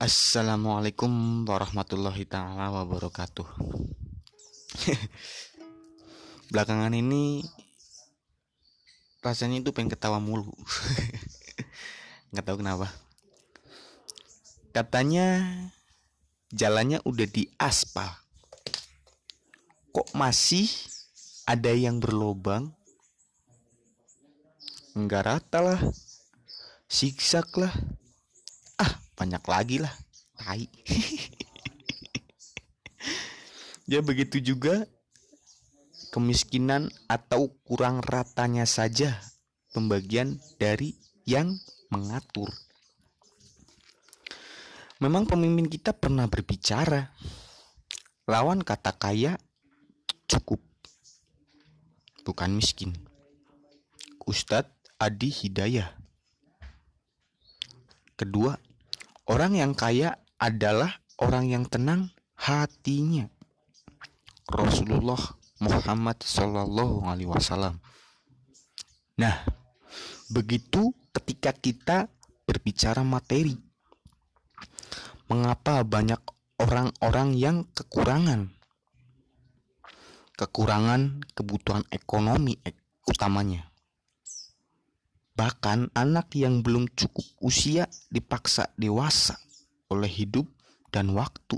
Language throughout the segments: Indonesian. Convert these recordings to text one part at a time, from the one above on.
Assalamualaikum warahmatullahi taala wabarakatuh. Belakangan ini rasanya itu pengen ketawa mulu. Nggak tahu kenapa. Katanya jalannya udah di aspal. Kok masih ada yang berlobang? Enggak rata lah. Siksak lah banyak lagi lah tai. Ya begitu juga kemiskinan atau kurang ratanya saja pembagian dari yang mengatur. Memang pemimpin kita pernah berbicara lawan kata kaya cukup bukan miskin. Ustadz Adi Hidayah. Kedua Orang yang kaya adalah orang yang tenang hatinya. Rasulullah Muhammad Shallallahu Alaihi Wasallam. Nah, begitu ketika kita berbicara materi, mengapa banyak orang-orang yang kekurangan, kekurangan kebutuhan ekonomi utamanya. Bahkan anak yang belum cukup usia dipaksa dewasa oleh hidup dan waktu.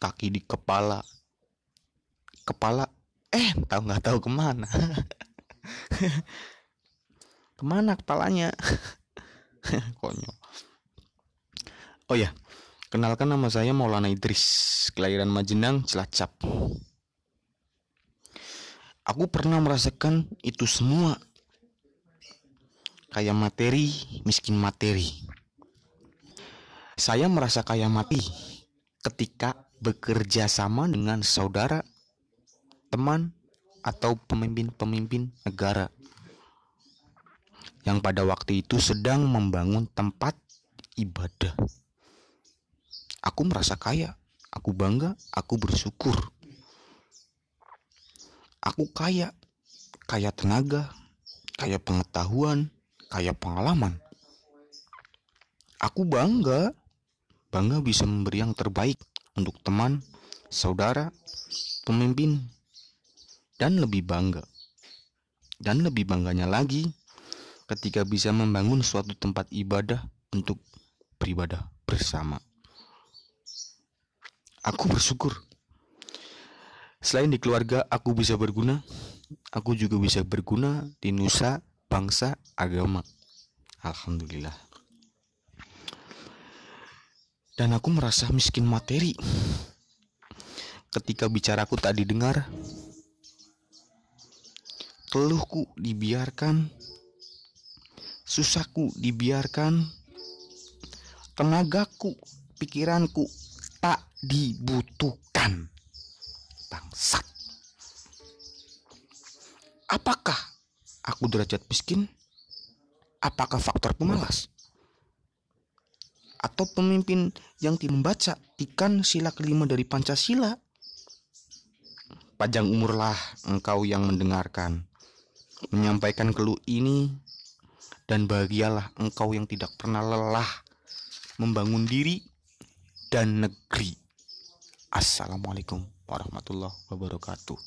Kaki di kepala, kepala, eh tahu nggak tahu ke mana. ke mana kepalanya? Konyol. Oh ya, kenalkan nama saya Maulana Idris, kelahiran Majenang, Cilacap. Aku pernah merasakan itu semua kaya materi, miskin materi. Saya merasa kaya mati ketika bekerja sama dengan saudara, teman, atau pemimpin-pemimpin negara yang pada waktu itu sedang membangun tempat ibadah. Aku merasa kaya, aku bangga, aku bersyukur. Aku kaya, kaya tenaga, kaya pengetahuan, kayak pengalaman. Aku bangga, bangga bisa memberi yang terbaik untuk teman, saudara, pemimpin, dan lebih bangga. Dan lebih bangganya lagi ketika bisa membangun suatu tempat ibadah untuk beribadah bersama. Aku bersyukur. Selain di keluarga aku bisa berguna, aku juga bisa berguna di nusa bangsa, agama. Alhamdulillah. Dan aku merasa miskin materi. Ketika bicaraku tak didengar, keluhku dibiarkan, susahku dibiarkan, tenagaku, pikiranku tak dibutuhkan. Bangsat. Apakah aku derajat miskin? Apakah faktor pemalas? Atau pemimpin yang tidak membaca ikan sila kelima dari Pancasila? Panjang umurlah engkau yang mendengarkan, menyampaikan keluh ini, dan bahagialah engkau yang tidak pernah lelah membangun diri dan negeri. Assalamualaikum warahmatullahi wabarakatuh.